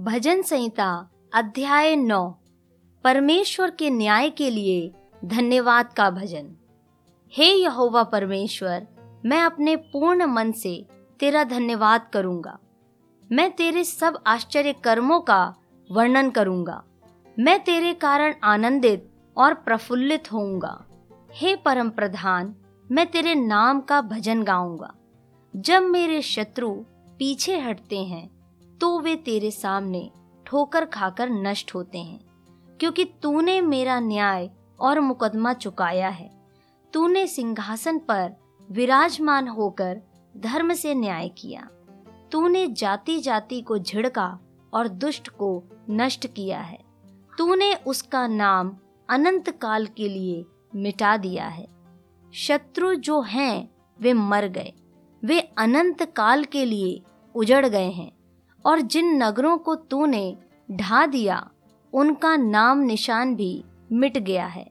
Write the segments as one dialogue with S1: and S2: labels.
S1: भजन संहिता, अध्याय नौ। परमेश्वर के न्याय के लिए धन्यवाद का भजन। हे यहोवा परमेश्वर, मैं अपने पूर्ण मन से तेरा धन्यवाद करूँगा। मैं तेरे सब आश्चर्य कर्मों का वर्णन करूँगा। मैं तेरे कारण आनंदित और प्रफुल्लित होऊँगा। हे परम प्रधान, मैं तेरे नाम का भजन गाऊँगा। जब मेरे शत्रु पीछे हटते हैं तो वे तेरे सामने ठोकर खाकर नष्ट होते हैं, क्योंकि तूने मेरा न्याय और मुकदमा चुकाया है। तूने सिंहासन पर विराजमान होकर धर्म से न्याय किया। तूने जाति जाति को झिड़का और दुष्ट को नष्ट किया है। तूने उसका नाम अनंत काल के लिए मिटा दिया है। शत्रु जो हैं, वे मर गए। वे अनंत काल के लिए उजड़ गए हैं। और जिन नगरों को तूने ढा दिया, उनका नाम निशान भी मिट गया है।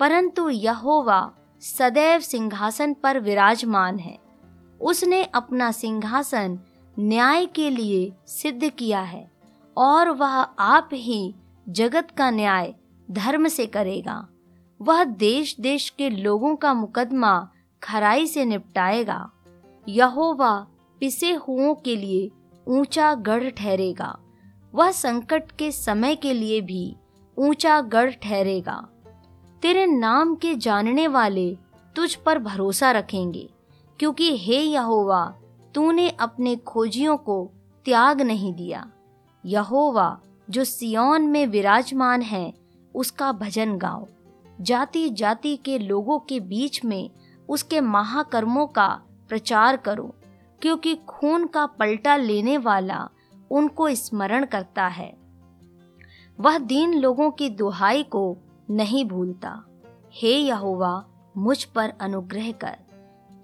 S1: परंतु यहोवा सदैव सिंहासन पर विराजमान है। उसने अपना सिंहासन न्याय के लिए सिद्ध किया है और वह आप ही जगत का न्याय धर्म से करेगा। वह देश देश के लोगों का मुकदमा खराई से निपटाएगा। यहोवा पिसे हुओं के लिए ऊँचा गढ़ ठहरेगा। वह संकट के समय के लिए भी ऊँचा गढ़ ठहरेगा। तेरे नाम के जानने वाले तुझ पर भरोसा रखेंगे, क्योंकि हे यहोवा, तूने अपने खोजियों को त्याग नहीं दिया। यहोवा, जो सियोन में विराजमान है, उसका भजन गाओ। जाति जाति के लोगों के बीच में उसके महाकर्मों का प्रचार करो। क्योंकि खून का पलटा लेने वाला उनको स्मरण करता है। वह दीन लोगों की दुहाई को नहीं भूलता। हे यहोवा, मुझ पर अनुग्रह कर।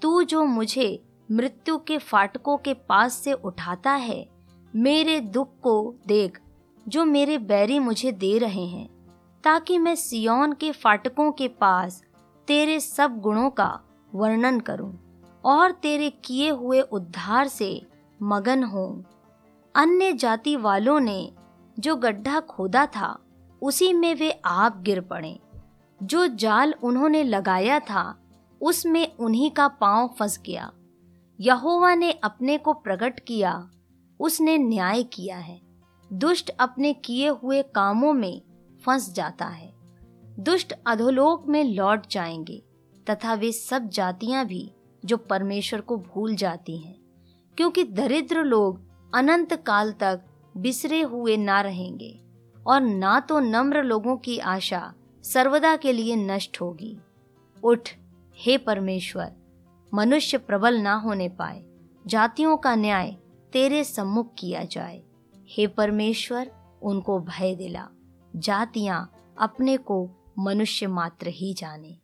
S1: तू जो मुझे मृत्यु के फाटकों के पास से उठाता है, मेरे दुख को देख, जो मेरे बैरी मुझे दे रहे हैं, ताकि मैं सियोन के फाटकों के पास तेरे सब गुणों का वर्णन करूँ। और तेरे किए हुए उद्धार से मगन हो। अन्य जाति वालों ने जो गड्ढा खोदा था, उसी में वे आप गिर पड़े। जो जाल उन्होंने लगाया था, उसमें उन्हीं का पाँव फंस गया। यहोवा ने अपने को प्रकट किया, उसने न्याय किया है। दुष्ट अपने किए हुए कामों में फंस जाता है। दुष्ट अधोलोक में लौट जाएँगे, तथा वे सब जातियाँ भी जो परमेश्वर को भूल जाती हैं, क्योंकि दरिद्र लोग अनंत काल तक बिसरे हुए ना रहेंगे, और ना तो नम्र लोगों की आशा सर्वदा के लिए नष्ट होगी। उठ, हे परमेश्वर, मनुष्य प्रबल ना होने पाए, जातियों का न्याय तेरे सम्मुख किया जाए। हे परमेश्वर, उनको भय दिला, जातियाँ अपने को मनुष्य मात्र ही जाने।